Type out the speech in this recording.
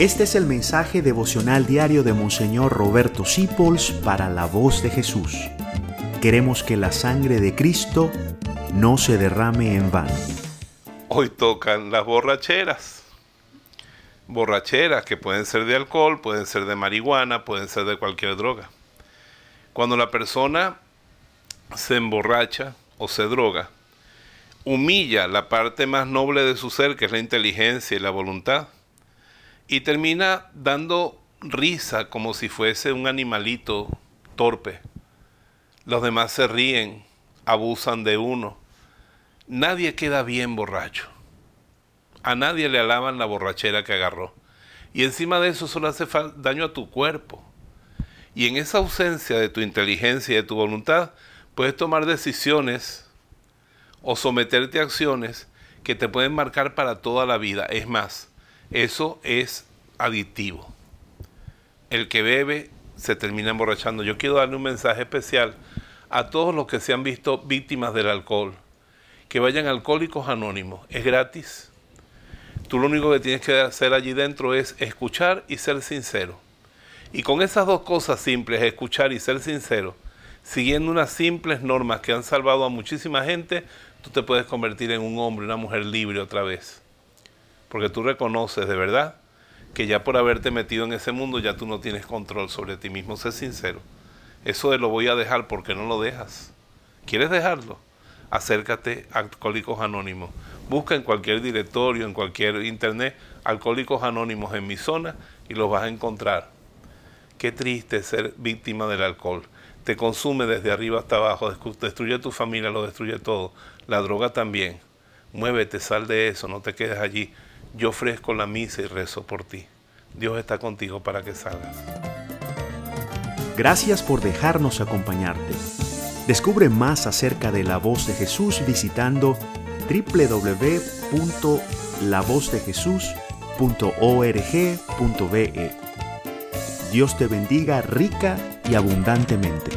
Este es el mensaje devocional diario de Monseñor Roberto Sipols para la voz de Jesús. Queremos que la sangre de Cristo no se derrame en vano. Hoy tocan las borracheras. Borracheras que pueden ser de alcohol, pueden ser de marihuana, pueden ser de cualquier droga. Cuando la persona se emborracha o se droga, humilla la parte más noble de su ser, que es la inteligencia y la voluntad y termina dando risa como si fuese un animalito torpe. Los demás se ríen, abusan de uno. Nadie queda bien borracho. A nadie le alaban la borrachera que agarró. Y encima de eso solo hace daño a tu cuerpo. Y en esa ausencia de tu inteligencia y de tu voluntad, puedes tomar decisiones o someterte a acciones que te pueden marcar para toda la vida. Es más, eso es adictivo. El que bebe se termina emborrachando. Yo quiero darle un mensaje especial a todos los que se han visto víctimas del alcohol. Que vayan Alcohólicos Anónimos. Es gratis. Tú lo único que tienes que hacer allí dentro es escuchar y ser sincero. Y con esas dos cosas simples, escuchar y ser sincero, siguiendo unas simples normas que han salvado a muchísima gente, tú te puedes convertir en un hombre, una mujer libre otra vez porque tú reconoces de verdad que ya por haberte metido en ese mundo ya tú no tienes control sobre ti mismo. Sé sincero. Eso de lo voy a dejar porque no lo dejas. ¿Quieres dejarlo? Acércate a Alcohólicos Anónimos. Busca en cualquier directorio, en cualquier internet, Alcohólicos Anónimos en mi zona y los vas a encontrar. Qué triste ser víctima del alcohol. Te consume desde arriba hasta abajo, destruye tu familia, lo destruye todo. La droga también. Muévete, sal de eso, no te quedes allí yo ofrezco la misa y rezo por ti. Dios está contigo para que salgas. Gracias por dejarnos acompañarte. Descubre más acerca de la voz de Jesús visitando www.lavozdejesús.org.be. Dios te bendiga rica y abundantemente.